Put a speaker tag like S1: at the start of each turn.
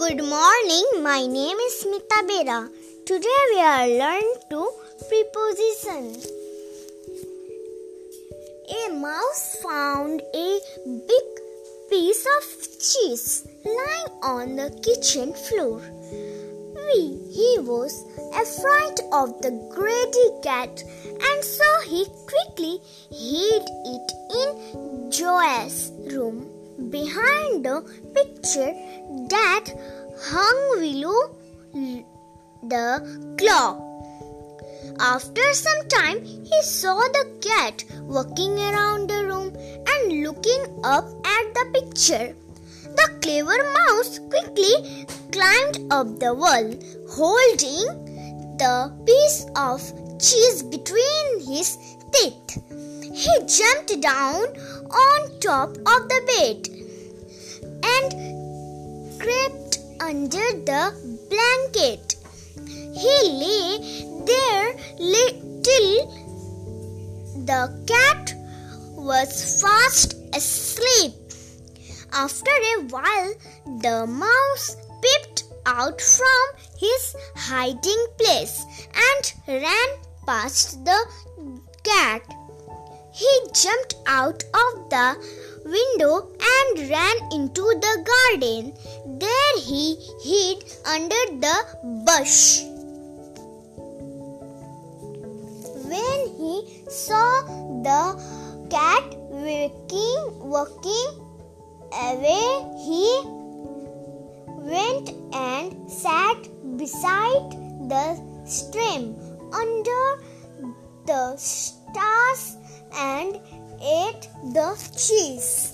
S1: Good morning, my name is Smita Bera. Today we are learning to preposition. A mouse found a big piece of cheese lying on the kitchen floor. He was afraid of the greedy cat and so he quickly hid it in Joyce's room behind the picture that hung below the clock. After some time, he saw the cat walking around the room and looking up at the picture. The clever mouse quickly climbed up the wall, holding the piece of cheese between his teeth. He jumped down on top of the bed and crept under the blanket. He lay there till the cat was fast asleep. After a while, the mouse peeped out from his hiding place and ran past the cat. He jumped out of the window and ran into the garden. There he hid under the bush. When he saw the cat walking, walking away, he went and sat beside the stream under the stars and ate the cheese.